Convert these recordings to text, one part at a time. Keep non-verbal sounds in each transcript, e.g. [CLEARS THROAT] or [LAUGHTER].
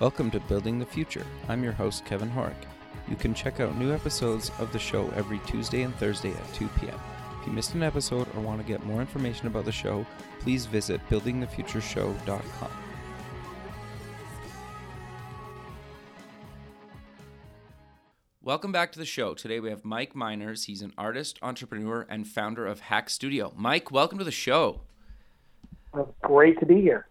Welcome to Building the Future. I'm your host, Kevin Horek. You can check out new episodes of the show every Tuesday and Thursday at 2 p.m. If you missed an episode or want to get more information about the show, please visit buildingthefutureshow.com. Welcome back to the show. Today we have Mike Miners. He's an artist, entrepreneur, and founder of Hack Studio. Mike, welcome to the show. Great to be here.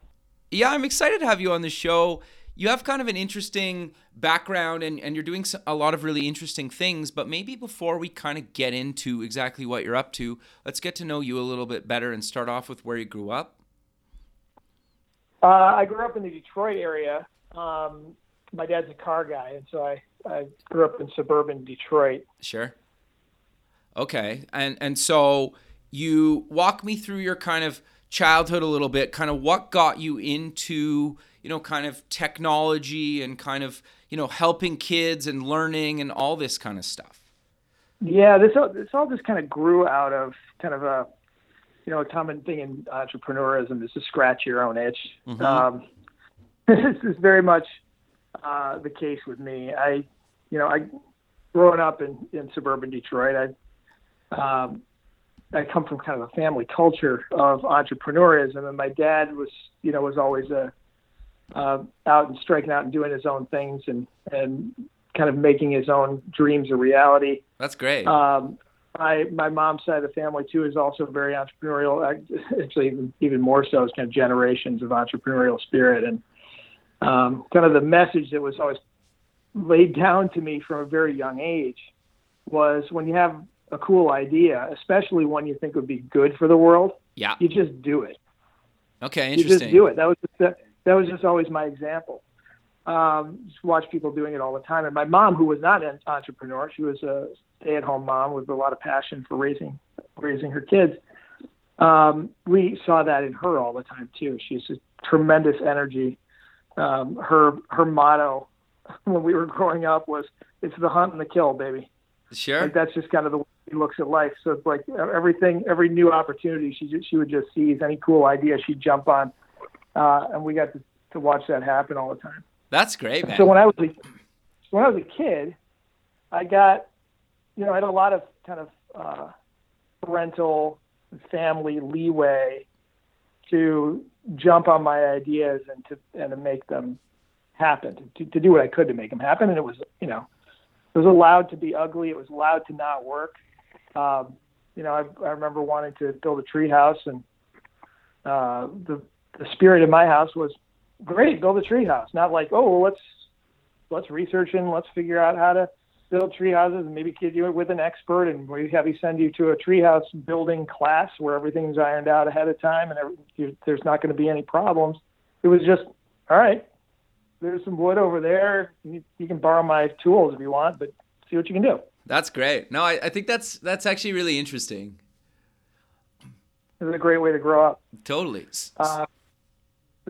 Yeah, I'm excited to have you on the show. You have kind of an interesting background and, and you're doing a lot of really interesting things. But maybe before we kind of get into exactly what you're up to, let's get to know you a little bit better and start off with where you grew up. Uh, I grew up in the Detroit area. Um, my dad's a car guy, and so I, I grew up in suburban Detroit. Sure. Okay, and and so you walk me through your kind of childhood a little bit. Kind of what got you into you know kind of technology and kind of you know helping kids and learning and all this kind of stuff. Yeah, this all, this all just kind of grew out of kind of a you know a common thing in entrepreneurism is to scratch your own itch. Mm-hmm. Um, [LAUGHS] this is very much uh, the case with me. I, you know, I growing up in, in suburban Detroit, I, um, I come from kind of a family culture of entrepreneurism, and my dad was, you know, was always a uh, out and striking out and doing his own things and and kind of making his own dreams a reality. That's great. Um, my my mom's side of the family too is also very entrepreneurial. [LAUGHS] Actually, even even more so, it's kind of generations of entrepreneurial spirit and um, kind of the message that was always laid down to me from a very young age was when you have a cool idea, especially one you think would be good for the world, yeah, you just do it. Okay, interesting. You just do it. That was that, that was just always my example. Um, just watch people doing it all the time. And my mom, who was not an entrepreneur, she was a stay-at-home mom with a lot of passion for raising raising her kids. Um, we saw that in her all the time too. She's a tremendous energy um, her her motto [LAUGHS] when we were growing up was "It's the hunt and the kill, baby." Sure. Like that's just kind of the way she looks at life. So it's like everything, every new opportunity, she just, she would just seize any cool idea she'd jump on, uh, and we got to, to watch that happen all the time. That's great, man. So when I was a, when I was a kid, I got, you know, I had a lot of kind of uh, parental family leeway to jump on my ideas and to and to make them happen to, to do what I could to make them happen and it was you know it was allowed to be ugly it was allowed to not work um, you know I, I remember wanting to build a tree house and uh, the the spirit of my house was great build a tree house not like oh well, let's let's research and let's figure out how to build tree houses and maybe get you with an expert and we have you send you to a treehouse building class where everything's ironed out ahead of time and every, there's not going to be any problems. It was just, all right, there's some wood over there. You, you, can borrow my tools if you want, but see what you can do. That's great. No, I, I think that's that's actually really interesting. It's a great way to grow up. Totally. Uh,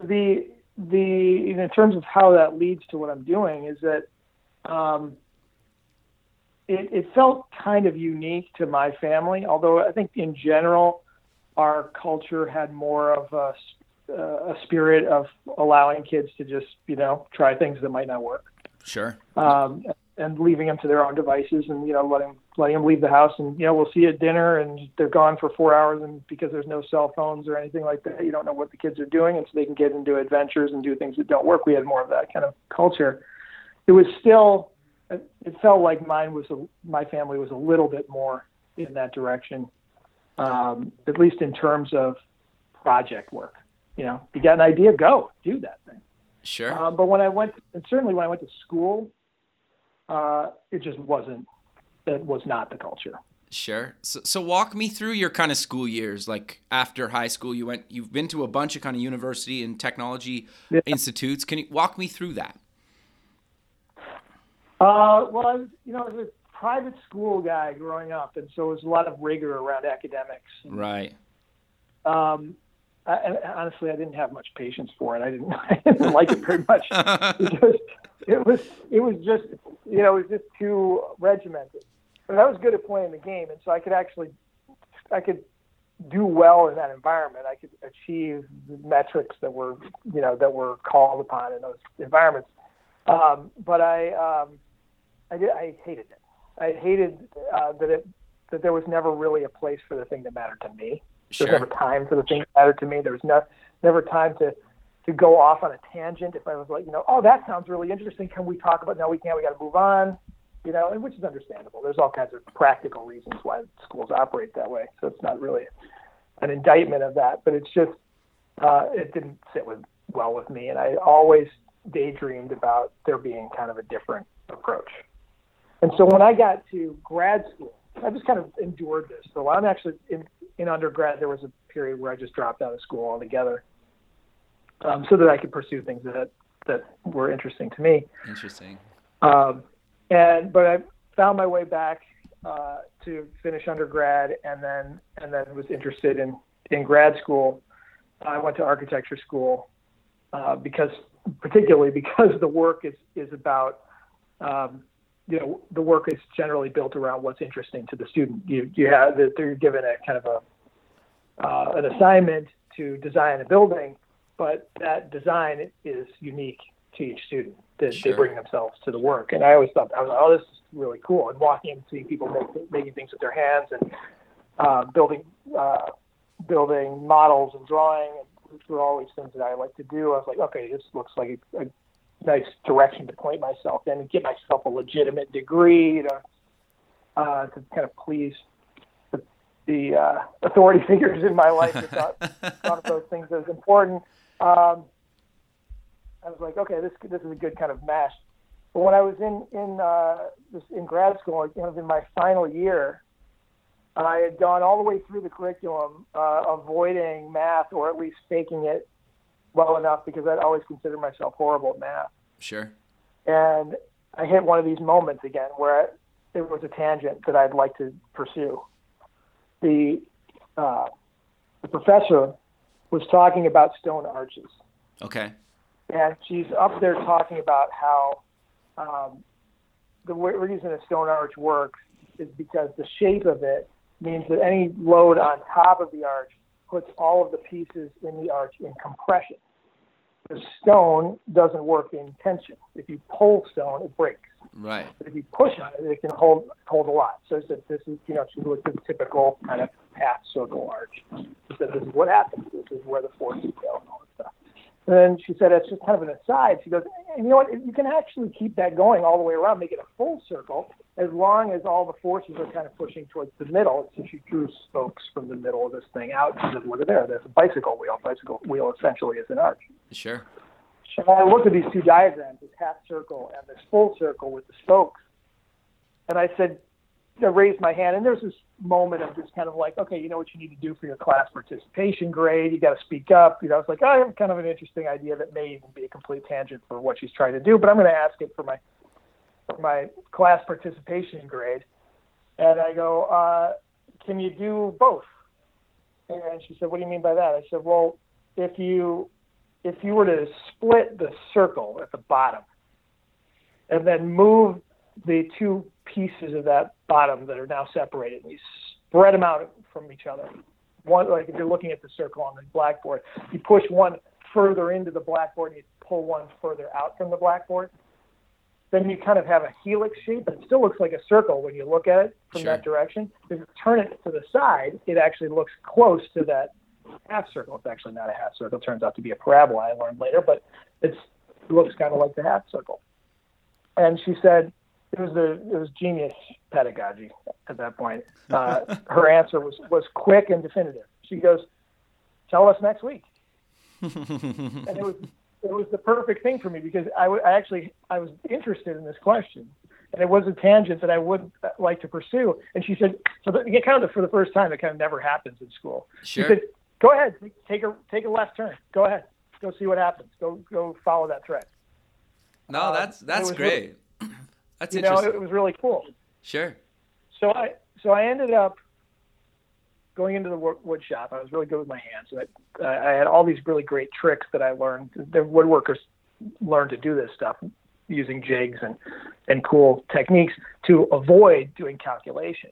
the the in terms of how that leads to what I'm doing is that um, it, it felt kind of unique to my family, although I think in general our culture had more of a, uh, a spirit of allowing kids to just, you know, try things that might not work. Sure. Um, and leaving them to their own devices and, you know, letting, letting them leave the house and, you know, we'll see you at dinner and they're gone for four hours and because there's no cell phones or anything like that, you don't know what the kids are doing. And so they can get into adventures and do things that don't work. We had more of that kind of culture. It was still, it felt like mine was a, my family was a little bit more in that direction, um, at least in terms of project work. You know, you got an idea, go do that thing. Sure. Um, but when I went, and certainly when I went to school, uh, it just wasn't. It was not the culture. Sure. So, so walk me through your kind of school years. Like after high school, you went. You've been to a bunch of kind of university and technology yeah. institutes. Can you walk me through that? Uh, well, I was, you know, I was a private school guy growing up, and so it was a lot of rigor around academics. Right. Um, I, honestly, I didn't have much patience for it. I didn't, [LAUGHS] I didn't like it very much [LAUGHS] because it was, it was just, you know, it was just too regimented. But I was good at playing the game, and so I could actually, I could do well in that environment. I could achieve the metrics that were, you know, that were called upon in those environments Um, but I, um, I did, I hated it. I hated uh, that it that there was never really a place for the thing that mattered to me. Sure. There was never time for the thing that mattered to me. There was no, never time to to go off on a tangent. If I was like, you know, oh, that sounds really interesting. Can we talk about? No, we can't. We got to move on. You know, and which is understandable. There's all kinds of practical reasons why schools operate that way. So it's not really an indictment of that, but it's just uh, it didn't sit with well with me, and I always daydreamed about there being kind of a different approach. And so when I got to grad school, I just kind of endured this. So I'm actually in, in undergrad. There was a period where I just dropped out of school altogether, um, so that I could pursue things that that were interesting to me. Interesting. Um, and but I found my way back uh, to finish undergrad, and then and then was interested in in grad school. I went to architecture school uh, because, particularly because the work is is about, um, you know, the work is generally built around what's interesting to the student. You you have that they're given a kind of a uh, an assignment to design a building, but that design is unique to each student. That Sure. they bring themselves to the work, and I always thought I was like, oh, this is really cool. And walking and seeing people make, making things with their hands and uh, building uh, building models and drawing, and which were always things that I like to do. I was like, okay, this looks like a, a nice direction to point myself in and get myself a legitimate degree, you know, uh, to kind of please the, the uh, authority [LAUGHS] figures in my life that thought, thought of those things as important. Um, I was like, okay, this this is a good kind of mash. But when I was in in uh, this, in grad school, like, kind of in my final year, I had gone all the way through the curriculum, uh, avoiding math or at least faking it well enough because I'd always considered myself horrible at math. Sure. And I hit one of these moments again where I, there was a tangent that I'd like to pursue. The uh, the professor was talking about stone arches Okay. And she's up there talking about how um, the w- reason a stone arch works is because the shape of it means that any load on top of the arch puts all of the pieces in the arch in compression. The stone doesn't work in tension. If you pull stone, it breaks. Right. But if you push on it, it can hold hold a lot. So she said this is, you know, she looked at the typical kind of half circle arch. She said this is what happens. This is where the forces go and all that stuff. And then she said, it's just kind of an aside. She goes, and you know what? You can actually keep that going all the way around, make it a full circle, as long as all the forces are kind of pushing towards the middle. So she drew spokes from the middle of this thing out. She said, look at there. There's a bicycle wheel. Bicycle wheel essentially is an arch. Sure. And I looked at these two diagrams, this half circle and this full circle with the spokes. And I said, I raised my hand, and there's this moment of just kind of like, okay, you know what you need to do for your class participation grade. You got to speak up. You know, it's like, oh, I have kind of an interesting idea that may even be a complete tangent for what she's trying to do, but I'm going to ask it for my for my class participation grade. And I go, uh, can you do both? And she said, what do you mean by that? I said, well, if you if you were to split the circle at the bottom and then move the two pieces of that bottom that are now separated and you spread them out from each other. One, like if you're looking at the circle on the blackboard, you push one further into the blackboard and you pull one further out from the blackboard. Then you kind of have a helix shape, but it still looks like a circle when you look at it from Sure. that direction. If you turn it to the side, it actually looks close to that half circle. It's actually not a half circle. It turns out to be a parabola. I learned later, but it's, it looks kind of like the half circle. And she said it was the it was genius pedagogy at that point. Uh, [LAUGHS] her answer was was quick and definitive. She goes, "Tell us next week." [LAUGHS] and it was it was the perfect thing for me because I, w- I actually I was interested in this question, and it was a tangent that I would like to pursue. And she said, so the, it kind of for the first time, it kind of never happens in school. Sure. She said, "Go ahead, take a take a left turn. Go ahead, go see what happens. Go go follow that thread." No, Um, that's that's great. That's You know, it was really cool. sure. So I so I ended up going into the wood wood shop. I was really good with my hands. So I, I had all these really great tricks that I learned. The woodworkers learned to do this stuff using jigs and and cool techniques to avoid doing calculation.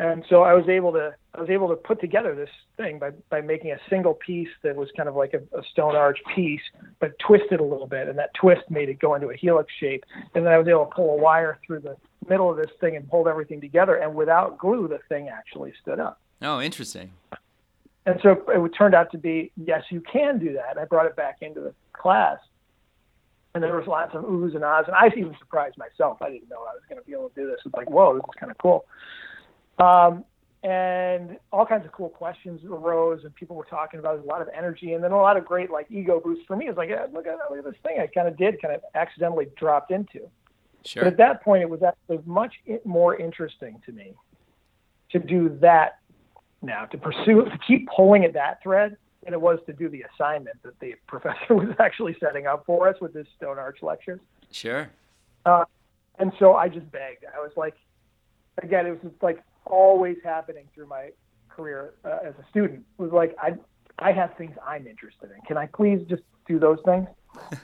And so I was able to I was able to put together this thing by by making a single piece that was kind of like a, a stone arch piece, but twisted a little bit, and that twist made it go into a helix shape. And then I was able to pull a wire through the middle of this thing and hold everything together. And without glue, the thing actually stood up. Oh, interesting. And so it turned out to be yes, you can do that. I brought it back into the class, and there was lots of oohs and ahs, and I was even surprised myself. I didn't know I was going to be able to do this. It's like, whoa, this is kind of cool. Um, and all kinds of cool questions arose, and people were talking about it, a lot of energy, and then a lot of great like ego boosts for me. It's like, yeah, look at look at this thing I kind of did, kind of accidentally dropped into. Sure. But at that point, it was actually much more interesting to me to do that now, to pursue, to keep pulling at that thread than it was to do the assignment that the [LAUGHS] professor was actually setting up for us with this Stone Arch lecture. Sure. Uh, and so I just begged. I was like, again, it was just like always happening through my career uh, as a student. It was like I, I have things I'm interested in. Can I please just do those things?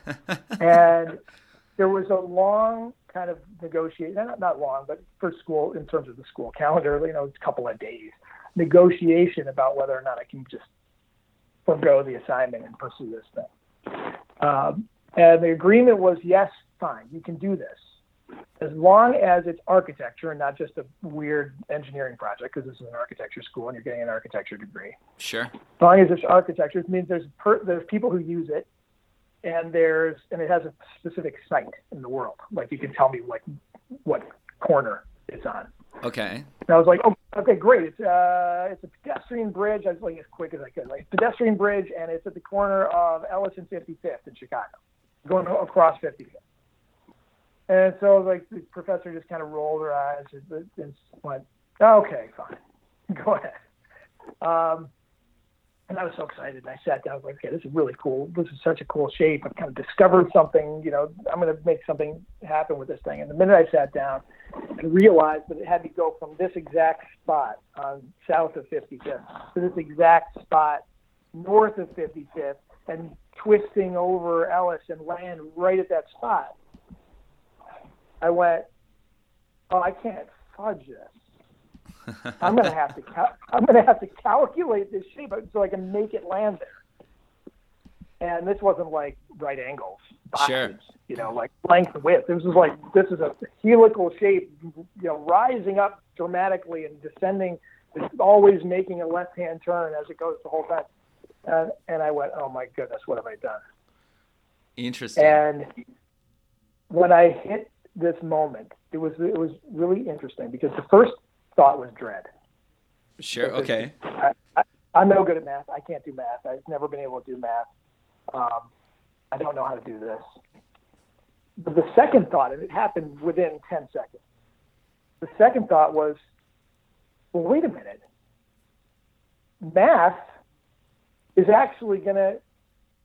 [LAUGHS] and there was a long kind of negotiation, not, not long, but for school in terms of the school calendar, you know, it's a couple of days negotiation about whether or not I can just forego the assignment and pursue this thing. Um, and the agreement was, yes, fine, you can do this. As long as it's architecture and not just a weird engineering project, because this is an architecture school and you're getting an architecture degree. Sure. As long as it's architecture, it means there's per, there's people who use it, and there's and it has a specific site in the world. Like you can tell me like what corner it's on. Okay. And I was like, oh, okay, great. It's uh, it's a pedestrian bridge. I was like as quick as I could, like pedestrian bridge, and it's at the corner of Ellis and 55th in Chicago, going across 55th. And so like the professor just kind of rolled her eyes and, and went, okay, fine, [LAUGHS] go ahead. Um, and I was so excited. And I sat down. I was like, okay, this is really cool. This is such a cool shape. I've kind of discovered something. You know, I'm going to make something happen with this thing. And the minute I sat down and realized that it had to go from this exact spot on south of 55th to this exact spot north of 55th and twisting over Ellis and land right at that spot, I went, oh, I can't fudge this. I'm gonna have to cal- [LAUGHS] I'm gonna have to calculate this shape so I can make it land there. And this wasn't like right angles, boxes, Sure. you know, like length and width. This was like this is a helical shape, you know, rising up dramatically and descending, always making a left-hand turn as it goes the whole time. And, and I went, oh my goodness, what have I done? Interesting. And when I hit this moment, it was it was really interesting because the first thought was dread. sure. Okay. I, I'm no good at math. I can't do math. I've never been able to do math. Um, I don't know how to do this. But the second thought, and it happened within 10 seconds, the second thought was, well, wait a minute. Math is actually going to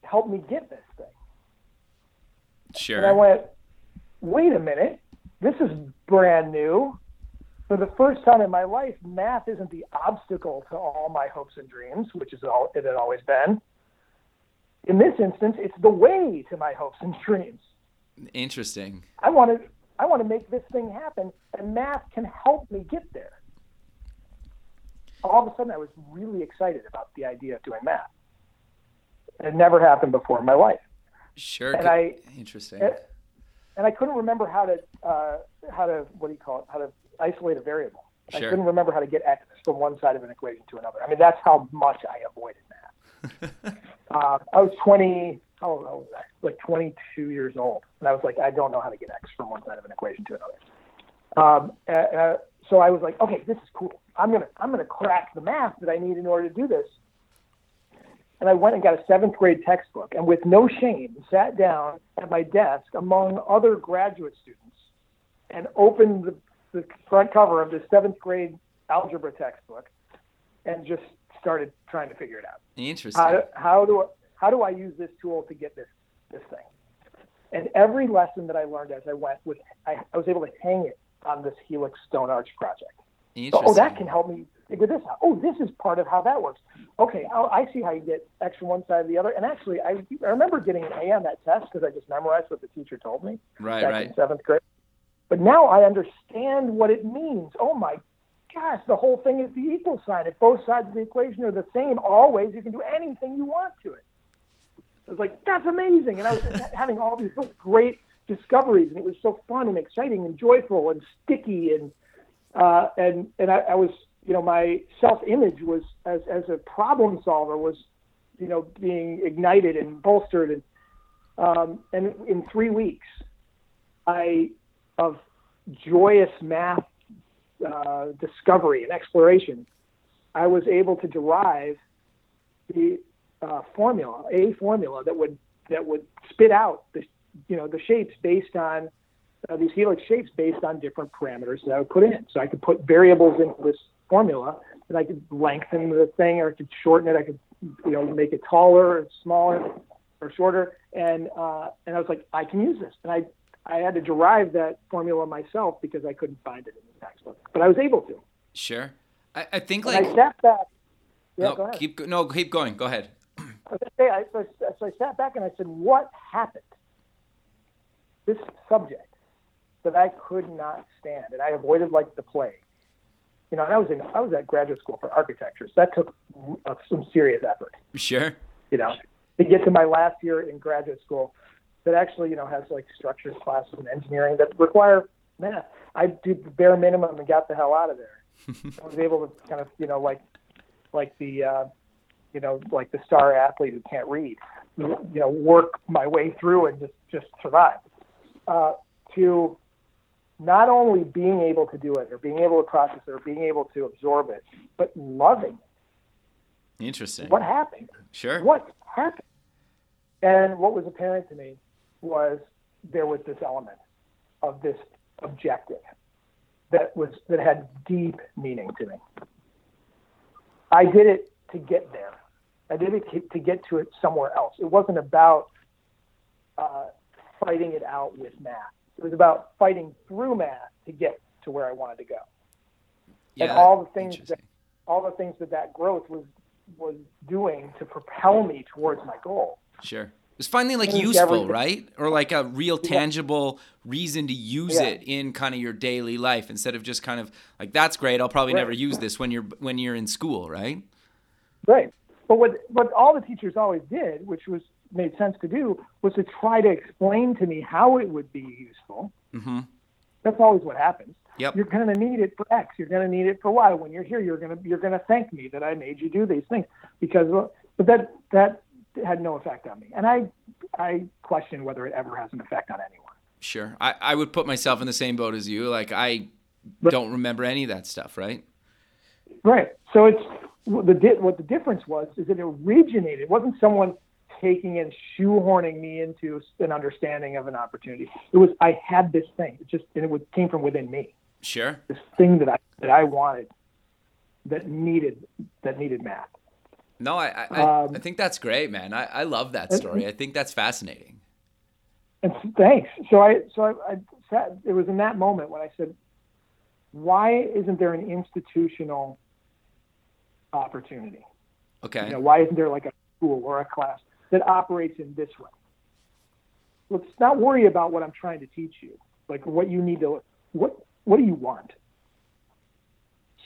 help me get this thing. Sure. And I went, wait a minute, this is brand new. For the first time in my life, math isn't the obstacle to all my hopes and dreams, which is all it had always been. In this instance, it's the way to my hopes and dreams. Interesting. I want to, I want to make this thing happen, and math can help me get there. All of a sudden, I was really excited about the idea of doing math. It never happened before in my life. Sure. And I- Interesting. And I couldn't remember how to uh, how to what do you call it how to isolate a variable. I couldn't remember how to get x from one side of an equation to another. I mean that's how much I avoided math. [LAUGHS] uh, I was 20 how old was I? Like 22 years old, and I was like I don't know how to get x from one side of an equation to another. Um, uh, uh, so I was like, okay, this is cool. I'm gonna I'm gonna crack the math that I need in order to do this. And I went and got a seventh grade textbook, and with no shame, sat down at my desk among other graduate students, and opened the, the front cover of the seventh grade algebra textbook, and just started trying to figure it out. Interesting. How, how do how do I use this tool to get this this thing? And every lesson that I learned as I went was I, I was able to hang it on this Helix Stone Arch project. Interesting. Oh, that can help me figure this out. Oh, this is part of how that works. Okay, i I see how you get X from one side to the other. And actually, I, I remember getting an A on that test because I just memorized what the teacher told me Right. back Right. in seventh grade. But now I understand what it means. Oh my gosh, the whole thing is the equal sign. If both sides of the equation are the same, always you can do anything you want to it. I was like, that's amazing. And I was [LAUGHS] having all these great discoveries, and it was so fun and exciting and joyful and sticky. And uh, and and I, I was, you know, my self image was as as a problem solver was, you know, being ignited and bolstered. And um, and in three weeks, I of joyous math uh, discovery and exploration, I was able to derive the uh, formula, a formula that would that would spit out the you know the shapes based on uh, these helix shapes based on different parameters that I would put in. So I could put variables into this formula, and I could lengthen the thing, or I could shorten it. I could you know make it taller or smaller or shorter, and uh, and I was like, I can use this, and I I had to derive that formula myself because I couldn't find it in the textbook, but I was able to. Sure, I, I think And like I sat back. Yeah, no, go ahead. keep no, keep going. Go ahead. [CLEARS THROAT] I say, I, so I sat back and I said, "What happened? This subject that I could not stand, and I avoided like the plague. You know, and I was in, I was at graduate school for architecture, so that took uh, some serious effort. Sure. You know, to get to my last year in graduate school, that actually, you know, has like structures classes and engineering that require math. I did the bare minimum and got the hell out of there. [LAUGHS] I was able to kind of, you know, like, like the. Uh, you know, like the star athlete who can't read, you know, work my way through and just just survive. Uh, to not only being able to do it or being able to process it or being able to absorb it, but loving it. Interesting. What happened? Sure. What happened? And what was apparent to me was there was this element of this objective that was that had deep meaning to me. I did it to get there. I did it to, to get to it somewhere else. It wasn't about uh, fighting it out with math. It was about fighting through math to get to where I wanted to go. Yeah, and all the things that all the things that that growth was was doing to propel me towards my goal. Sure. It's finally like useful, right? Or like a real tangible reason to use Yeah. it in kind of your daily life instead of just kind of like that's great. I'll probably never use this when you're when you're in school, right? Right. But what what all the teachers always did, which was made sense to do, was to try to explain to me how it would be useful. Mm-hmm. That's always what happens. Yep. You're going to need it for X. You're going to need it for Y. When you're here, you're going to you're going to thank me that I made you do these things because. But that that had no effect on me, and I I question whether it ever has an effect on anyone. Sure. I, I would put myself in the same boat as you. Like I But- don't remember any of that stuff, right? Right. So it's the di- what the difference was is it originated. It wasn't someone taking and shoehorning me into an understanding of an opportunity. It was I had this thing. It just and it would, came from within me. Sure. This thing that I that I wanted that needed that needed math. No, I I, I- Um, I think that's great, man. I, I love that story. I think that's fascinating. And thanks. So I so I, I sat. It was in that moment when I said, "Why isn't there an institutional opportunity? Okay. You know, why isn't there like a school or a class that operates in this way? Let's not worry about what I'm trying to teach you. Like what you need to what what do you want?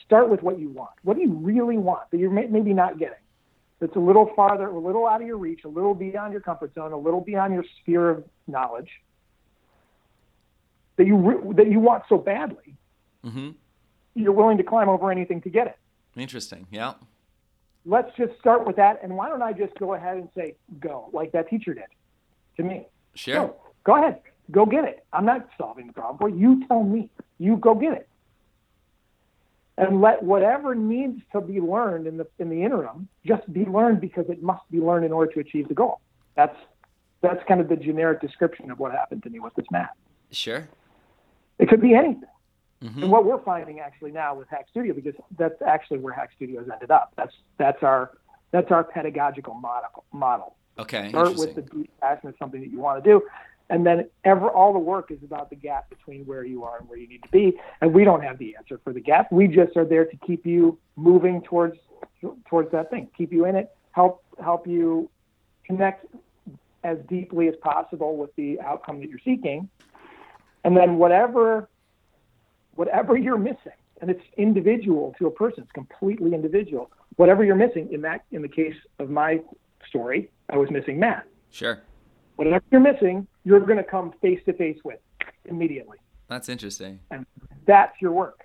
Start with what you want. What do you really want that you're maybe not getting? That's a little farther, a little out of your reach, a little beyond your comfort zone, a little beyond your sphere of knowledge. That you re- that you want so badly, Mm-hmm. you're willing to climb over anything to get it. Interesting. Yeah. Let's just start with that. And why don't I just go ahead and say, go, like that teacher did to me? Sure. Go, go ahead, go get it. I'm not solving the problem for you. You tell me. You go get it. And let whatever needs to be learned in the in the interim just be learned because it must be learned in order to achieve the goal. That's that's kind of the generic description of what happened to me with this math. Sure. It could be anything. Mhm. And what we're finding actually now with Hack Studio, because that's actually where Hack Studios ended up. That's that's our that's our pedagogical model. Model. Okay. Start with the deep passion of something that you want to do, and then ever all the work is about the gap between where you are and where you need to be. And we don't have the answer for the gap. We just are there to keep you moving towards towards that thing, keep you in it, help help you connect as deeply as possible with the outcome that you're seeking, and then whatever whatever you're missing, and it's individual to a person. It's completely individual. Whatever you're missing in that, in the case of my story, I was missing math. Sure. Whatever you're missing, you're going to come face to face with immediately. That's interesting. And that's your work.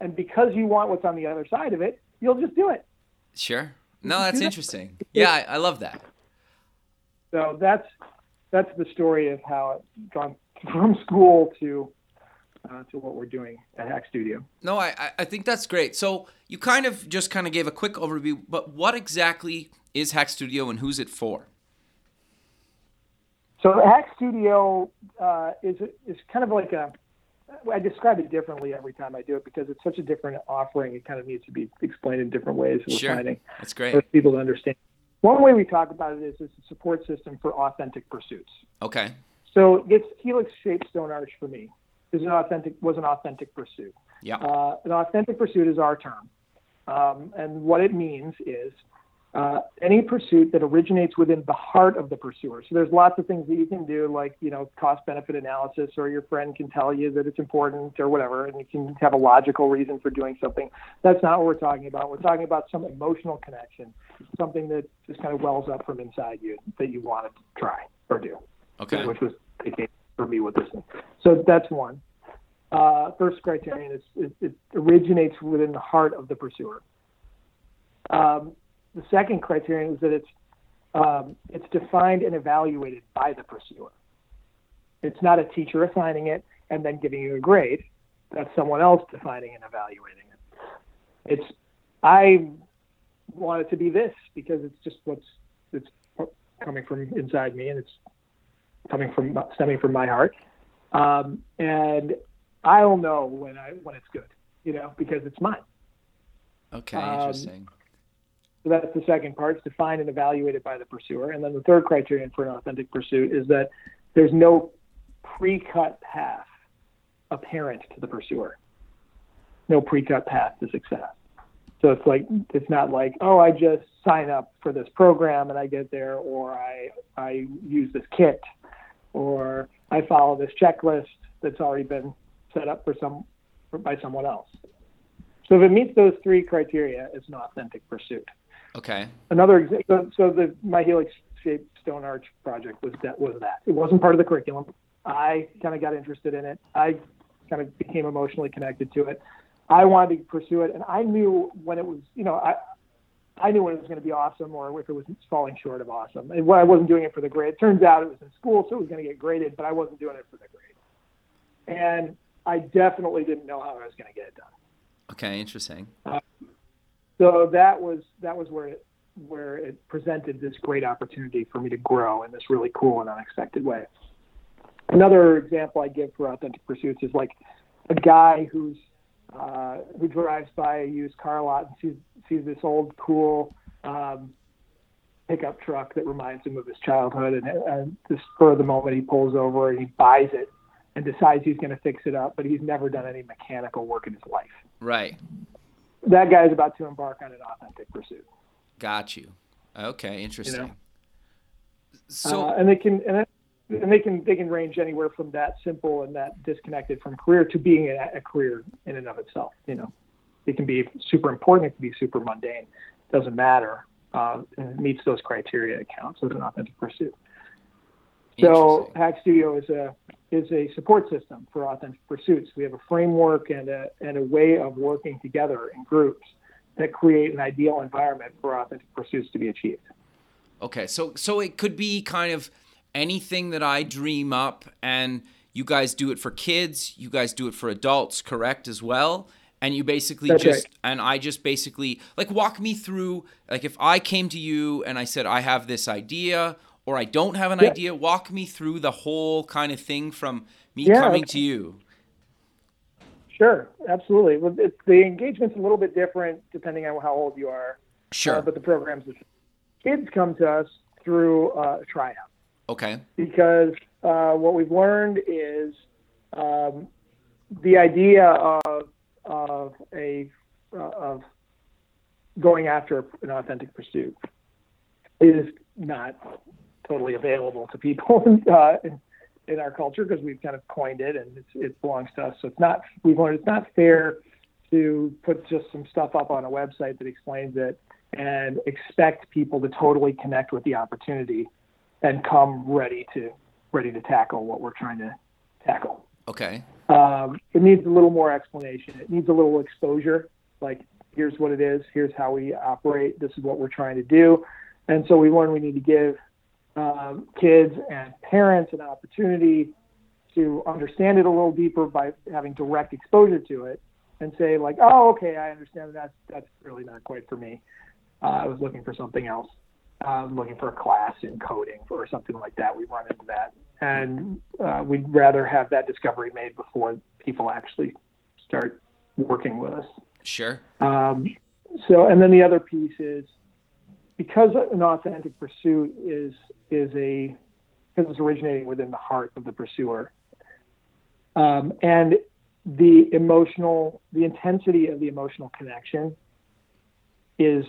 And because you want what's on the other side of it, you'll just do it. Sure. No, that's interesting. Yeah, I, I love that. So that's that's the story of how it's gone [LAUGHS] from school to uh, to what we're doing at Hack Studio. No, I I think that's great. So you kind of just kind of gave a quick overview, but what exactly is Hack Studio and who's it for? So Hack Studio uh, is is kind of like a I describe it differently every time I do it because it's such a different offering. It kind of needs to be explained in different ways. Sure. finding that's great for people to understand. One way we talk about it is it's a support system for authentic pursuits. Okay. So it's helix shaped stone arch for me. Is an authentic was an authentic pursuit. Yeah. Uh, an authentic pursuit is our term, um, and what it means is uh, any pursuit that originates within the heart of the pursuer. So there's lots of things that you can do, like you know cost benefit analysis, or your friend can tell you that it's important or whatever, and you can have a logical reason for doing something. That's not what we're talking about. We're talking about some emotional connection, something that just kind of wells up from inside you that you want to try or do. Okay. Which was the case for me with this. So that's one. Uh, first criterion is it, it originates within the heart of the pursuer. Um, the second criterion is that it's um, it's defined and evaluated by the pursuer. It's not a teacher assigning it and then giving you a grade. That's someone else defining and evaluating it. It's I want it to be this because it's just what's it's coming from inside me and it's coming from stemming from my heart. Um, and I'll know when I when it's good, you know, because it's mine. Okay, um, interesting. So that's the second part. It's defined and evaluated by the pursuer. And then the third criterion for an authentic pursuit is that there's no pre-cut path apparent to the pursuer. No pre-cut path to success. So it's like it's not like oh I just sign up for this program and I get there, or I I use this kit, or I follow this checklist that's already been set up for some by someone else. So if it meets those three criteria, it's an authentic pursuit. Okay. Another example. So the my helix shaped stone arch project was that was that. It wasn't part of the curriculum. I kind of got interested in it. I kind of became emotionally connected to it. I wanted to pursue it, and I knew when it was, you know, I I knew when it was going to be awesome or if it was falling short of awesome. And I wasn't doing it for the grade. It turns out it was in school, so it was going to get graded, but I wasn't doing it for the grade. And I definitely didn't know how I was going to get it done. Okay, interesting. Uh, so that was that was where it where it presented this great opportunity for me to grow in this really cool and unexpected way. Another example I give for authentic pursuits is like a guy who's uh, who drives by a used car lot and sees sees this old cool um, pickup truck that reminds him of his childhood, and, and the spur of the moment he pulls over and he buys it and decides he's going to fix it up, but he's never done any mechanical work in his life. Right that guy is about to embark on an authentic pursuit. Got you. Okay, interesting. You know? So uh, and they can and, and they can they can range anywhere from that simple and that disconnected from career to being a, a career in and of itself. You know, it can be super important. It can be super mundane. It doesn't matter. Uh, and it meets those criteria. It counts as an authentic pursuit. So Hack Studio is a is a support system for authentic pursuits. We have a framework and a and a way of working together in groups that create an ideal environment for authentic pursuits to be achieved. Okay, so so it could be kind of anything that I dream up, and you guys do it for kids. You guys do it for adults, correct as well. And you basically That's just right. and I just basically like walk me through like if I came to you and I said I have this idea or I don't have an yeah. idea, walk me through the whole kind of thing from me yeah, coming to you. Sure, absolutely. Well, the engagement's a little bit different depending on how old you are. Sure. Uh, but the programs, kids come to us through uh, a tryout. Okay. Because uh, what we've learned is um, the idea of of a of going after an authentic pursuit is not totally available to people [LAUGHS] uh, in our culture because we've kind of coined it and it belongs to us. So it's not we've learned it's not fair to put just some stuff up on a website that explains it and expect people to totally connect with the opportunity and come ready to ready to tackle what we're trying to tackle. Okay. Um, it needs a little more explanation. It needs a little exposure. Like, here's what it is. Here's how we operate. This is what we're trying to do. And so we learn we need to give um, kids and parents an opportunity to understand it a little deeper by having direct exposure to it and say like, oh, okay, I understand that. That's really not quite for me. Uh, I was looking for something else. Was looking for a class in coding or something like that. We run into that, and uh, we'd rather have that discovery made before people actually start working with us. Sure. Um, so, and then the other piece is because an authentic pursuit is is a because it's originating within the heart of the pursuer, um, and the emotional, the intensity of the emotional connection is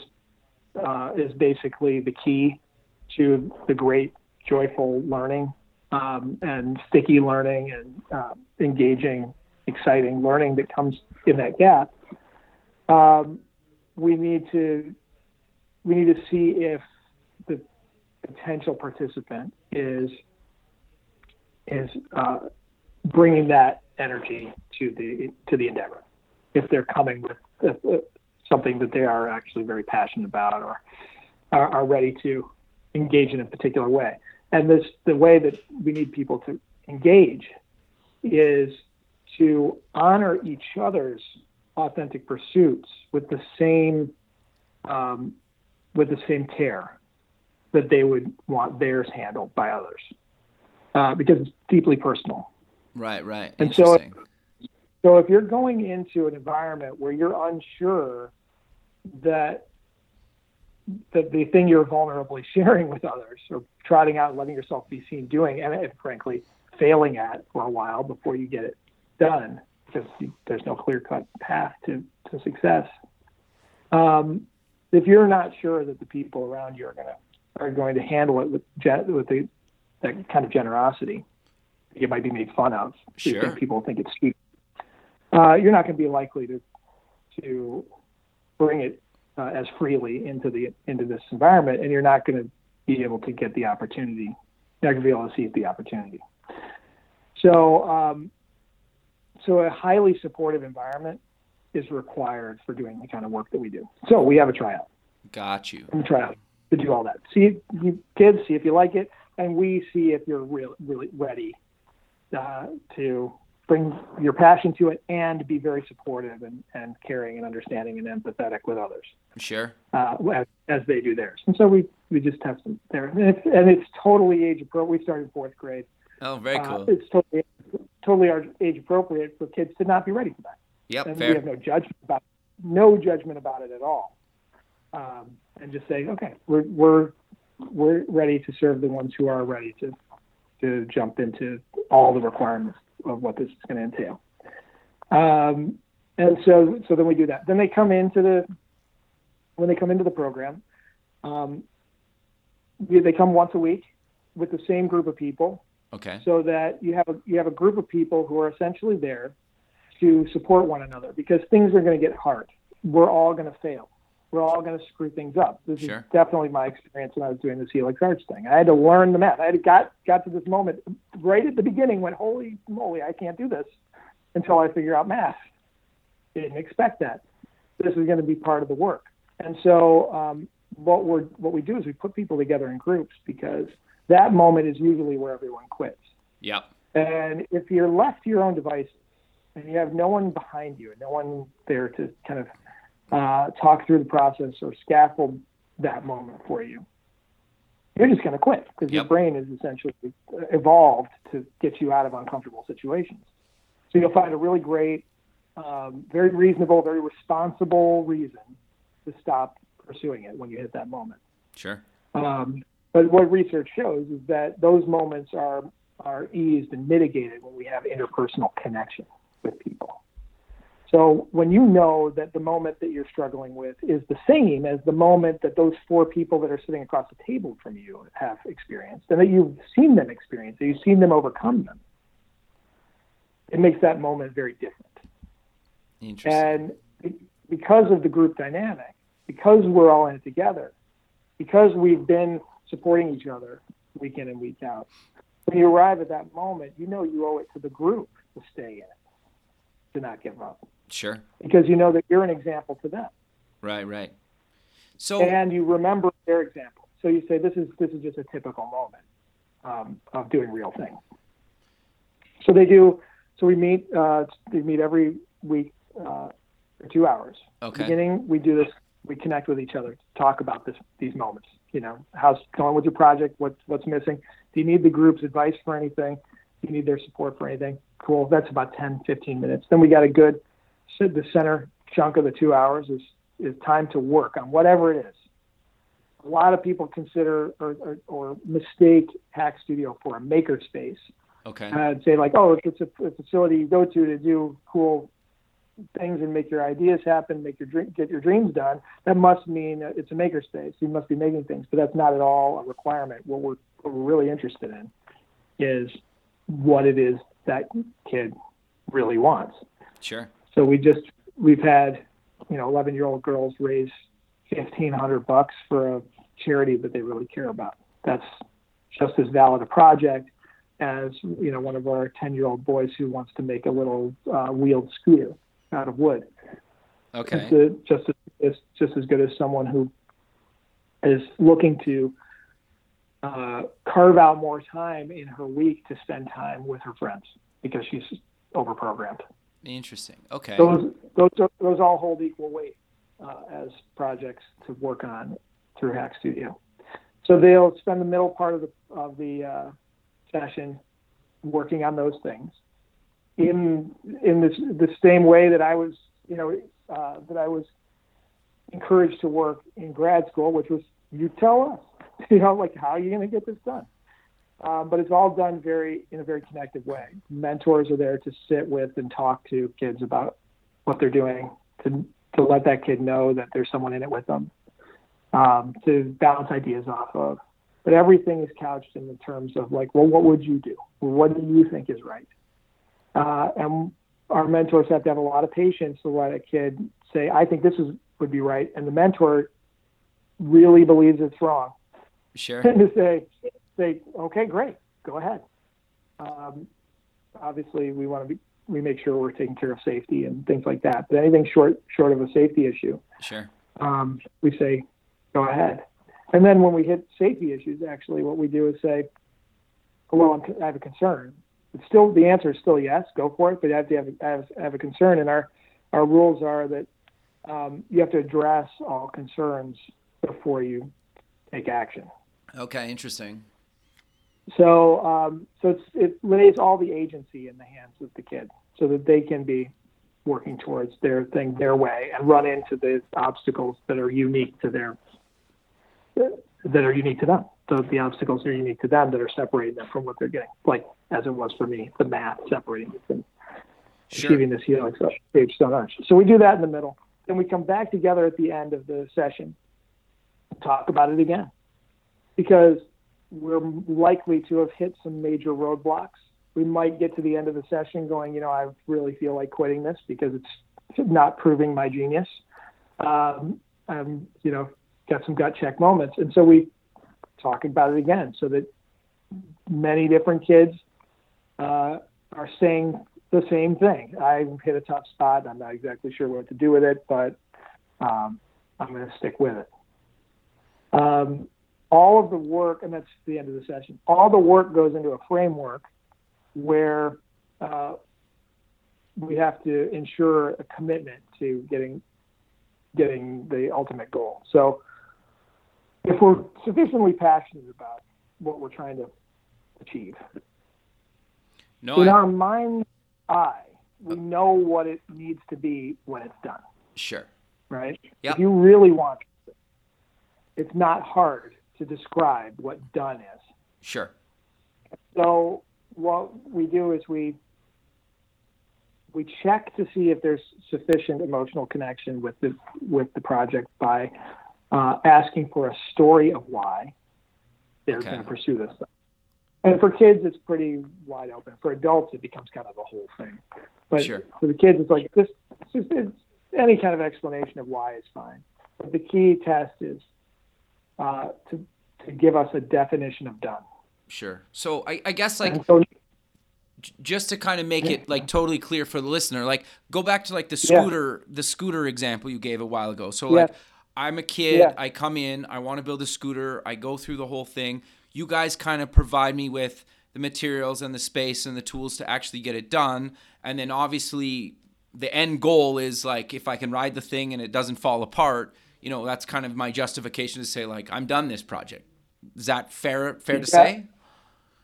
uh, is basically the key to the great joyful learning um, and sticky learning and uh, engaging, exciting learning that comes in that gap. Um, we need to we need to see if the potential participant is is uh, bringing that energy to the to the endeavor. If they're coming with uh, something that they are actually very passionate about or are, are ready to engage in a particular way. And this the way that we need people to engage is to honor each other's authentic pursuits with the same um, with the same care that they would want theirs handled by others uh, because it's deeply personal. Right, right. And so, so if you're going into an environment where you're unsure that that the thing you're vulnerably sharing with others or trotting out and letting yourself be seen doing and, and frankly failing at for a while before you get it done because there's no clear cut path to, to success. Um, if you're not sure that the people around you are going to are going to handle it with with the, that kind of generosity, you might be made fun of. Sure. People think it's sweet. Uh, you're not going to be likely to to bring it uh, as freely into the into this environment, and you're not going to be able to get the opportunity. You're not going to be able to seize the opportunity. So, um, so a highly supportive environment is required for doing the kind of work that we do. So we have a tryout. Got you. A tryout to do all that. See you kids, see if you like it, and we see if you're really really ready uh, to bring your passion to it and be very supportive and, and caring and understanding and empathetic with others. Sure. Uh, as, as, they do theirs. And so we, we just have some there. And it's, and it's totally age appropriate. We started fourth grade. Oh, very uh, cool. Uh, it's totally, totally age appropriate for kids to not be ready for that. Yep. And fair. we have no judgment about no judgment about it at all. Um, and just say, okay, we're, we're, we're ready to serve the ones who are ready to, to jump into all the requirements of what this is going to entail. Um, and so, so then we do that. Then they come into the when they come into the program. Um, they come once a week with the same group of people. Okay. So that you have a you have a group of people who are essentially there to support one another because things are going to get hard. We're all going to fail we're all going to screw things up. This sure. is definitely my experience when I was doing this Helix Arts thing. I had to learn the math. I had got got to this moment right at the beginning when holy moly, I can't do this until I figure out math. Didn't expect that. This is going to be part of the work. And so um, what we're what we do is we put people together in groups because that moment is usually where everyone quits. Yep. And if you're left to your own devices and you have no one behind you and no one there to kind of uh, talk through the process or scaffold that moment for you, you're just going to quit because yep. your brain is essentially evolved to get you out of uncomfortable situations. So you'll find a really great, um, very reasonable, very responsible reason to stop pursuing it when you hit that moment. Sure. Um, but what research shows is that those moments are are eased and mitigated when we have interpersonal connection with people. So when you know that the moment that you're struggling with is the same as the moment that those four people that are sitting across the table from you have experienced, and that you've seen them experience, that you've seen them overcome them, it makes that moment very different. Interesting. And because of the group dynamic, because we're all in it together, because we've been supporting each other week in and week out, when you arrive at that moment, you know you owe it to the group to stay in it, to not give up. Sure. Because you know that you're an example to them. Right, right. So and you remember their example. So you say this is this is just a typical moment um, of doing real things. So they do. So we meet. Uh, they meet every week uh, for two hours. Okay. Beginning, we do this. We connect with each other, talk about this these moments. You know, how's going with your project? What's what's missing? Do you need the group's advice for anything? Do you need their support for anything? Cool. That's about 10, 15 minutes. Then we got a good. The center chunk of the two hours is is time to work on whatever it is. A lot of people consider or, or, or mistake Hack Studio for a maker space. Okay. I'd say like, oh, it's a, a facility you go to to do cool things and make your ideas happen, make your dream, get your dreams done. That must mean it's a maker space. You must be making things, but that's not at all a requirement. What we're, what we're really interested in is what it is that kid really wants. Sure. So we just we've had you know 11 year old girls raise 1500 bucks for a charity that they really care about. That's just as valid a project as you know one of our 10 year old boys who wants to make a little uh, wheeled scooter out of wood. Okay. It's a, just as just as good as someone who is looking to uh, carve out more time in her week to spend time with her friends because she's overprogrammed. Interesting. Okay. Those those those all hold equal weight uh, as projects to work on through Hack Studio. So they'll spend the middle part of the of the uh, session working on those things in in this the same way that I was you know uh, that I was encouraged to work in grad school, which was you tell us [LAUGHS] you know like how are you going to get this done. Um, but it's all done very in a very connected way. Mentors are there to sit with and talk to kids about what they're doing, to to let that kid know that there's someone in it with them, um, to bounce ideas off of. But everything is couched in the terms of like, well, what would you do? Well, what do you think is right? Uh, and our mentors have to have a lot of patience to let a kid say, I think this is would be right, and the mentor really believes it's wrong. Sure. [LAUGHS] And to say, say, okay, great, go ahead. Um, obviously, we want to be, we make sure we're taking care of safety and things like that. But anything short short of a safety issue, Sure. um, we say, go ahead. And then when we hit safety issues, actually, what we do is say, well, I'm, I have a concern. It's still the answer is still yes, go for it, but you have to have, have, have a concern. And our our rules are that um, you have to address all concerns before you take action. Okay. Interesting. So, um, so it's, it lays all the agency in the hands of the kid, so that they can be working towards their thing their way and run into the obstacles that are unique to their that are unique to them. So the obstacles are unique to them that are separating them from what they're getting. Like as it was for me, the math separating me from Sure. achieving this healing stage so much. So we do that in the middle. Then we come back together at the end of the session, talk about it again, because we're likely to have hit some major roadblocks. We might get to the end of the session going, you know, I really feel like quitting this because it's not proving my genius. Um, and, you know, got some gut check moments. And so we talk about it again so that many different kids uh, are saying the same thing. I hit a tough spot. I'm not exactly sure what to do with it, but um, I'm going to stick with it. Um, all of the work, and that's the end of the session, all the work goes into a framework where uh, we have to ensure a commitment to getting getting the ultimate goal. So if we're sufficiently passionate about what we're trying to achieve, No. in I, our mind's eye, we know what it needs to be when it's done, sure. right? Yep. If you really want it, it's not hard to describe what done is. Sure. So what we do is we we check to see if there's sufficient emotional connection with the with the project by uh, asking for a story of why they're Okay. going to pursue this. Thing. And for kids, it's pretty wide open. For adults, it becomes kind of the whole thing. But Sure. for the kids, it's like this. It's just, it's, any kind of explanation of why is fine. But the key test is uh, to to give us a definition of done. Sure. So I, I guess like so just to kind of make it like totally clear for the listener, like go back to like the Yeah. scooter, the scooter example you gave a while ago. So Yeah. like I'm a kid, Yeah. I come in, I want to build a scooter, I go through the whole thing. You guys kind of provide me with the materials and the space and the tools to actually get it done. And then obviously the end goal is like if I can ride the thing and it doesn't fall apart, you know, that's kind of my justification to say like I'm done this project. Is that fair fair to Yeah. say?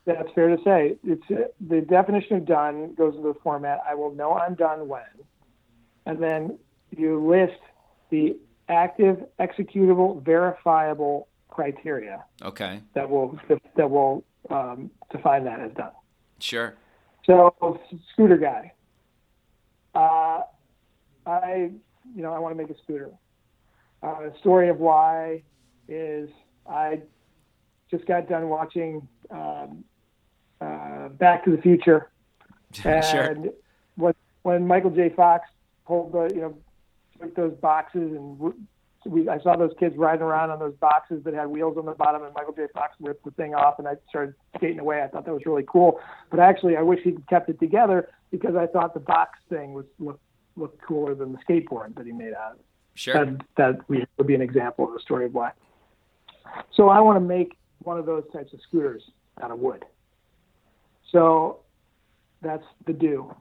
That's fair to say. It's the definition of done goes into the format. I will know I'm done when, and then you list the active, executable, verifiable criteria Okay. that will that will um, define that as done. Sure. So, scooter guy. Uh, I, you know, I want to make a scooter. Uh, story of why is I just got done watching um, uh, Back to the Future, [LAUGHS] and sure. when when Michael J. Fox pulled the, you know, took those boxes and we, I saw those kids riding around on those boxes that had wheels on the bottom, and Michael J. Fox ripped the thing off, and I started skating away. I thought that was really cool, but actually, I wish he'd kept it together because I thought the box thing was looked looked cooler than the skateboard that he made out of it Sure. that that would be an example of the story of why. So I want to make one of those types of scooters out of wood. So that's the do.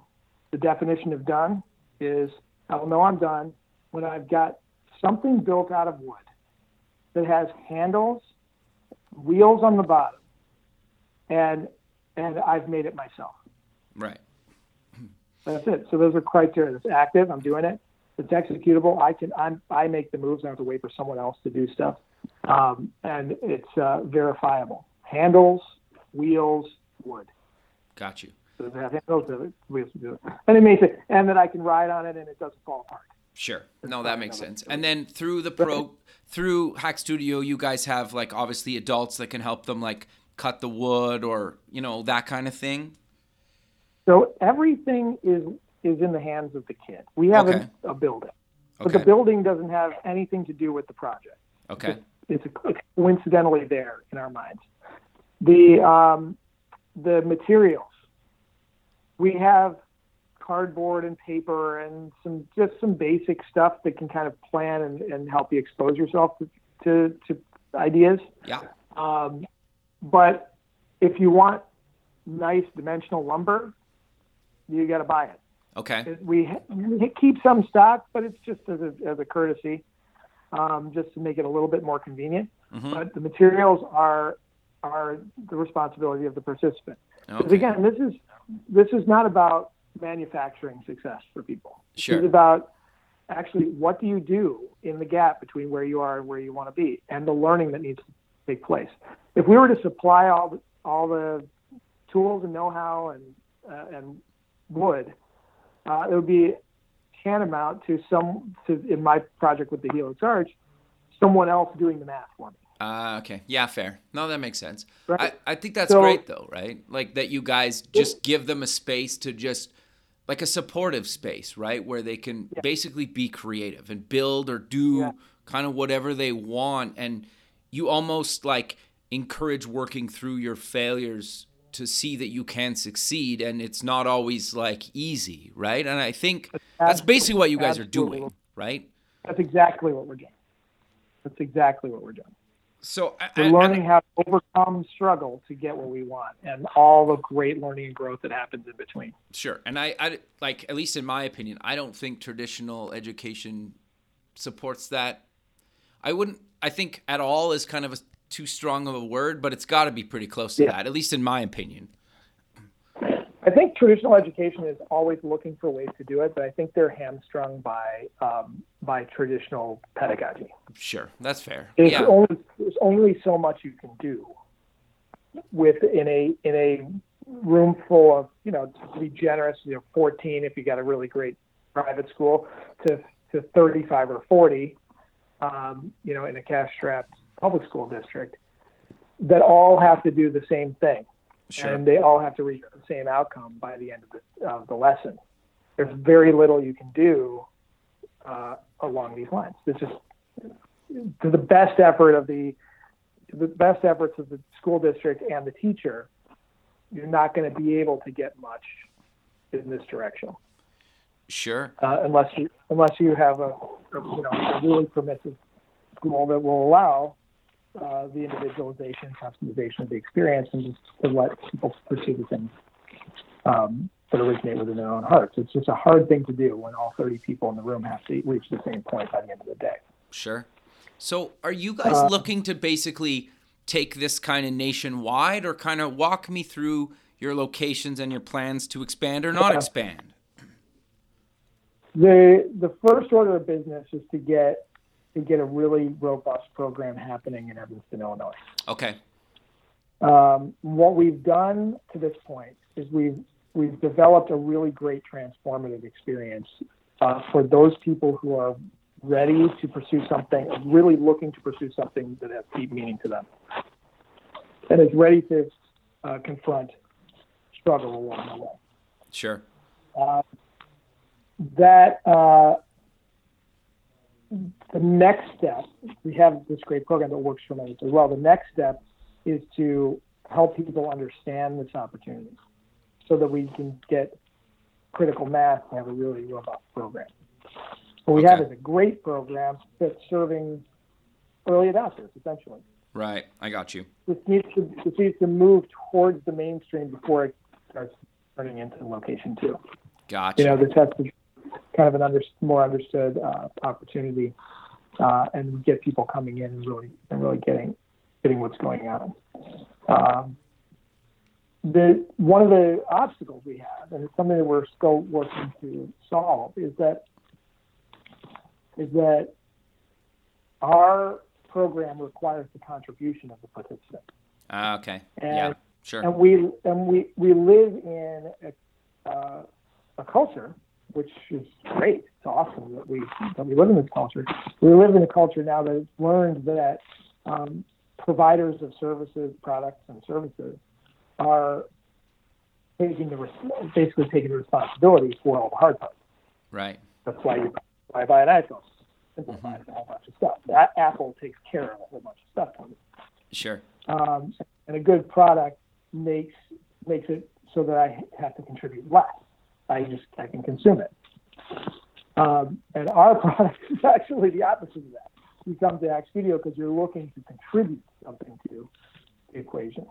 The definition of done is I will know I'm done when I've got something built out of wood that has handles, wheels on the bottom, and and I've made it myself. Right. That's it. So those are criteria. It's active. I'm doing it. It's executable. I can. I'm. I make the moves. I don't have to wait for someone else to do stuff. Um, and it's uh, verifiable. Handles, wheels, wood. Got you. So have handles, wheels it. And it makes it. And that I can ride on it and it doesn't fall apart. Sure. No, that makes sense. And then through the pro through Hack Studio, you guys have like obviously adults that can help them like cut the wood or, you know, that kind of thing. So everything is is in the hands of the kid. We have Okay. a, a building, but Okay. the building doesn't have anything to do with the project. Okay. it's, it's coincidentally there in our minds. The um, the materials we have cardboard and paper and some just some basic stuff that can kind of plan and, and help you expose yourself to, to, to ideas. Yeah. Um, but if you want nice dimensional lumber, you got to buy it. Okay. We, we keep some stock, but it's just as a, as a courtesy, um, just to make it a little bit more convenient. Mhm. But the materials are are the responsibility of the participant. Because Okay. again, this is this is not about manufacturing success for people. Sure. It's about actually what do you do in the gap between where you are and where you want to be, and the learning that needs to take place. If we were to supply all the, all the tools and know-how and uh, and wood, uh, it would be tantamount to some to in my project with the Helix Arch, someone else doing the math for me. Uh, okay. Yeah, fair. No, that makes sense. Right. I, I think that's So- great though, right? Like that you guys just give them a space to just like a supportive space, right? Where they can basically be creative and build or do Yeah. kind of whatever they want and you almost like encourage working through your failures to see that you can succeed and it's not always like easy, right? And I think that's basically what you guys are doing, right? That's exactly what we're doing. That's exactly what we're doing. So I- We're I- learning how to overcome struggle to get what we want, and all the great learning and growth that happens in between. Sure, and I, I like at least in my opinion, I don't think traditional education supports that. I wouldn't. I think at all is kind of a too strong of a word, but it's got to be pretty close to Yeah. that, at least in my opinion. I think traditional education is always looking for ways to do it, but I think they're hamstrung by um, by traditional pedagogy. Sure, that's fair. There's yeah, only there's only so much you can do with in a in a room full of, you know, to be generous, you know, 14 if you got a really great private school to, to 35 or 40, um, you know, in a cash strapped public school district that all have to do the same thing. Sure. And they all have to reach the same outcome by the end of the, of the lesson. There's very little you can do uh, along these lines. This is to the best effort of the the best efforts of the school district and the teacher. You're not going to be able to get much in this direction. Sure. Uh, unless you unless you have a, a, you know a really permissive school that will allow uh, the individualization, customization of the experience, and just to let people pursue the things um, that originate within their own hearts. It's just a hard thing to do when all 30 people in the room have to reach the same point by the end of the day. Sure. So, are you guys uh, looking to basically take this kind of nationwide, or kind of walk me through your locations and your plans to expand or not yeah. expand? The the first order of business is to get to get a really robust program happening in Evanston, Illinois. Okay. Um, what we've done to this point is we've we've developed a really great transformative experience uh, for those people who are ready to pursue something, really looking to pursue something that has deep meaning to them, and is ready to uh, confront struggle along the way. Sure. Uh, that uh, the next step, we have this great program that works for many as well. The next step is to help people understand this opportunity so that we can get critical mass and have a really robust program. What we okay. have is a great program that's serving early adopters, essentially. Right, I got you. This needs to this needs to move towards the mainstream before it starts turning into location two. Gotcha. You know, this has to kind of an under, more understood uh, opportunity, uh, and get people coming in and really and really getting getting what's going on. Um, the one of the obstacles we have, and it's something that we're still working to solve, is that is that our program requires the contribution of the participant. Uh, okay. And, yeah. Sure. And we and we we live in a, uh, a culture which is great. It's awesome that we that we live in this culture. We live in a culture now that has learned that um, providers of services, products, and services are taking the basically taking the responsibility for all the hard parts. Right. That's why you buy, buy an iPhone. Simplifies mm-hmm. a whole bunch of stuff. That Apple takes care of a whole bunch of stuff. For me. Sure. Um, and a good product makes makes it so that I have to contribute less. I just I can consume it. Um, and our [LAUGHS] product is actually the opposite of that. You come to Hack Studio because you're looking to contribute something to the equation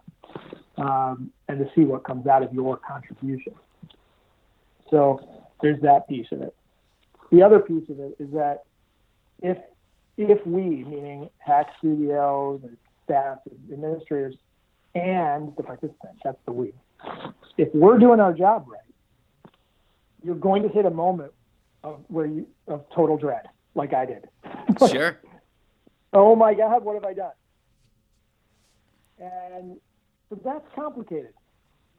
um, and to see what comes out of your contribution. So there's that piece of it. The other piece of it is that if if we, meaning Hack Studio, the staff, the administrators, and the participants, that's the we, if we're doing our job right, you're going to hit a moment of where you of total dread, like I did. [LAUGHS] sure. oh my God, what have I done? And so that's complicated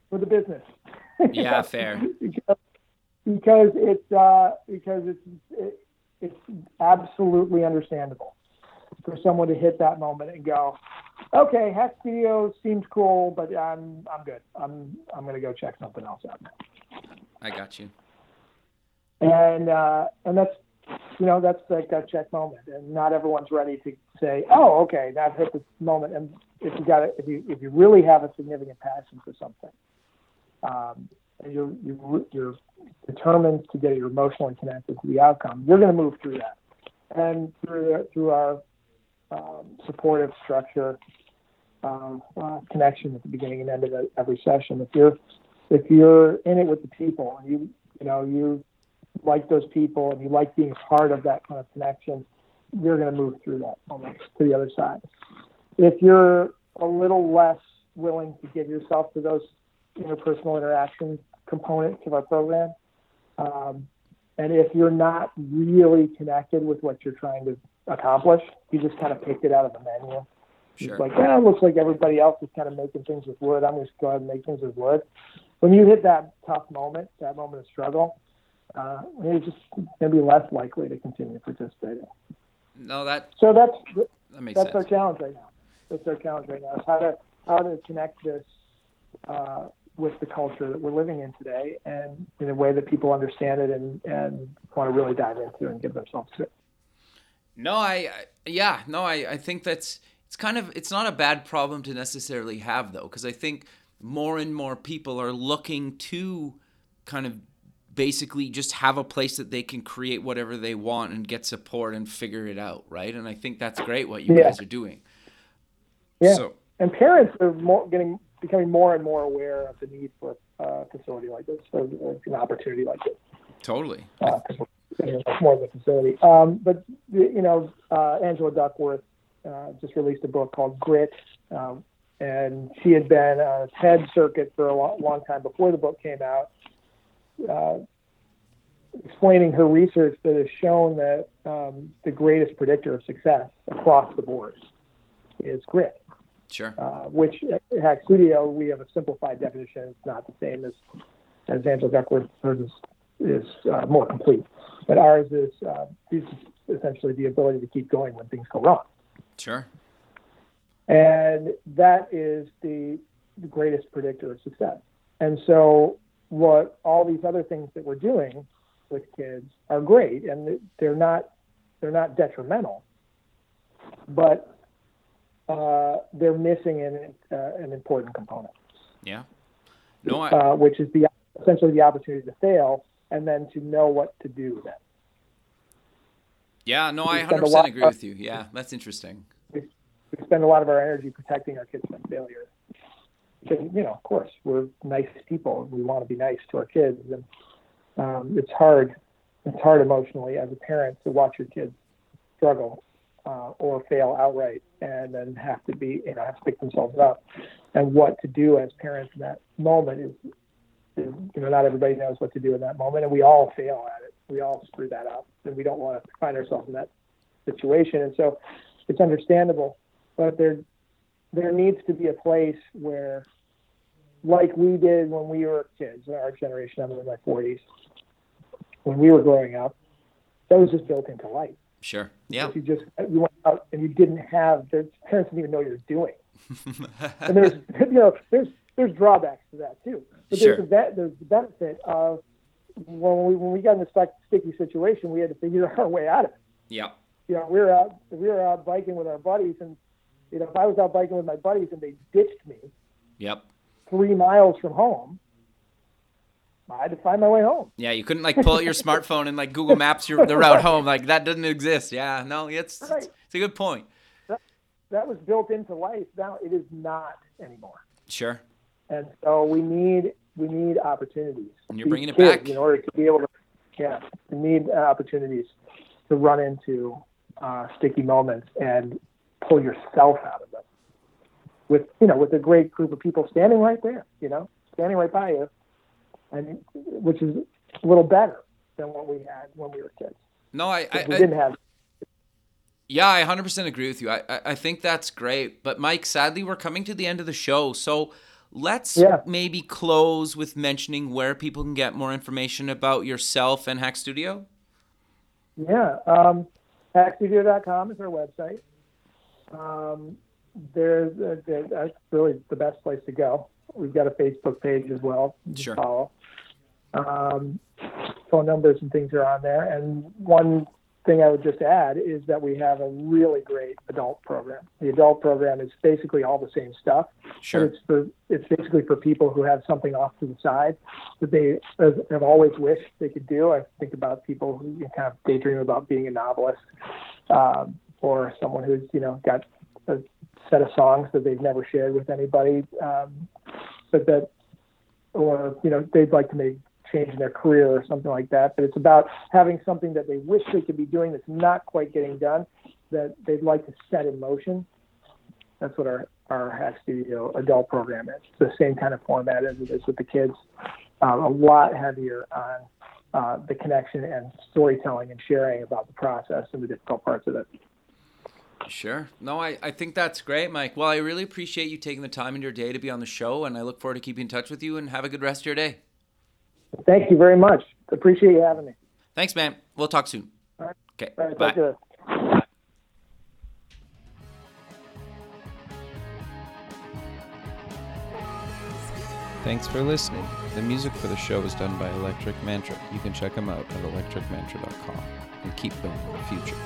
for the business. [LAUGHS] Yeah, fair. because, because it's uh, because it's it, it's absolutely understandable for someone to hit that moment and go, okay, Hack Studio seems cool, but I'm I'm good. I'm I'm gonna go check something else out. I got you and uh, and that's you know that's like that check moment, and not everyone's ready to say, oh, okay, I've hit this moment. And if you got if you if you really have a significant passion for something, um, and you're you're, you're determined to get you're emotionally connected to the outcome, you're going to move through that, and through through our um, supportive structure. Um, uh, connection at the beginning and end of every session. If you're if you're in it with the people and you you know you like those people and you like being part of that kind of connection, you're going to move through that moment to the other side. If you're a little less willing to give yourself to those interpersonal interaction components of our program, um, and if you're not really connected with what you're trying to accomplish, you just kind of picked it out of the menu Sure. It's like, yeah, it looks like everybody else is kind of making things with wood. I'm just go ahead and make things with wood. When you hit that tough moment, that moment of struggle, uh, you're just going to be less likely to continue participating. No, that So that's that makes that's our challenge right now. That's our challenge right now. Is how to how to connect this uh, with the culture that we're living in today, and in a way that people understand it and and want to really dive into and give themselves to. it. No, I, I yeah, no, I, I think that's it's kind of it's not a bad problem to necessarily have though, because I think more and more people are looking to kind of basically just have a place that they can create whatever they want and get support and figure it out, right? And I think that's great what you Yeah. guys are doing. Yeah. So And parents are more getting becoming more and more aware of the need for a facility like this, or, or an opportunity like this. totally. uh, 'cause we're, you know, it's more of a facility. Um, but you know, uh, Angela Duckworth uh, just released a book called Grit, um, and she had been on a TED circuit for a long, long time before the book came out, uh, explaining her research that has shown that um, the greatest predictor of success across the board is grit Sure. uh, which at Hack Studio we have a simplified definition. It's not the same as as Angela Duckworth. Hers is, is uh, more complete, but ours is, uh, is essentially the ability to keep going when things go wrong, Sure. and that is the, the greatest predictor of success. And so, what all these other things that we're doing with kids are great, and they're not they're not detrimental, but uh, they're missing an, uh, an important component, Yeah. No, I, uh, which is the essentially the opportunity to fail and then to know what to do with it yeah, no, I 100% agree of- with you. Yeah, that's interesting. We spend a lot of our energy protecting our kids from failure. Because, you know, of course, we're nice people and we want to be nice to our kids. And um, it's hard, it's hard emotionally as a parent to watch your kids struggle uh, or fail outright and then have to be, you know, have to pick themselves up. And what to do as parents in that moment is, is, you know, not everybody knows what to do in that moment. And we all fail at it. We all screw that up. And we don't want to find ourselves in that situation. And so it's understandable but there there needs to be a place where like we did when we were kids our generation i'm in my 40s when we were growing up that was just built into life Sure. Yeah. If you just you went out and you didn't have the parents didn't even know you're doing [LAUGHS] and there's [LAUGHS] you know there's there's drawbacks to that too but Sure. there's the, there's the benefit of when we when we got in this sticky situation we had to figure [LAUGHS] our way out of it yeah. you know, we were out we were out biking with our buddies, and you know, if I was out biking with my buddies and they ditched me Yep. three miles from home, I had to find my way home. Yeah, you couldn't like pull out your smartphone and like Google Maps your the route home. Like that doesn't exist. Yeah, no, it's it's, Right. it's a good point. That was built into life. Now it is not anymore, Sure. and so we need we need opportunities. And you're bringing it back. in order to be able to. Yeah, we need uh, opportunities to run into uh, sticky moments and pull yourself out of them. With you know, with a great group of people standing right there, you know, standing right by you, and which is a little better than what we had when we were kids. No, I, I, we I didn't have. yeah, I 100% agree with you. I, I I think that's great. But Mike, sadly, we're coming to the end of the show, so let's Yeah. maybe close with mentioning where people can get more information about yourself and Hack Studio. Yeah, um, hackstudio.com is our website. Um, there's uh, there- that's really the best place to go. We've got a Facebook page as well. Sure. Follow. Um, phone numbers and things are on there. And one thing I would just add is that we have a really great adult program. The adult program is basically all the same stuff, Sure. it's for it's basically for people who have something off to the side that they have have always wished they could do. I think about people who kind of daydream about being a novelist, um, or someone who's you know got a set of songs that they've never shared with anybody, um, but that, or you know they'd like to make change in their career or something like that. But it's about having something that they wish they could be doing that's not quite getting done, that they'd like to set in motion. That's what our our Hack Studio adult program is. It's the same kind of format as it is with the kids. Um, a lot heavier on uh, the connection and storytelling and sharing about the process and the difficult parts of it. Sure. No, I, I think that's great, Mike. Well, I really appreciate you taking the time in your day to be on the show, and I look forward to keeping in touch with you and have a good rest of your day. Thank you very much. Appreciate you having me. Thanks, man. We'll talk soon. All right. Okay. All right, Bye. talk to you. Thanks for listening. The music for the show was done by Electric Mantra. You can check them out at electricmantra.com and keep building the future.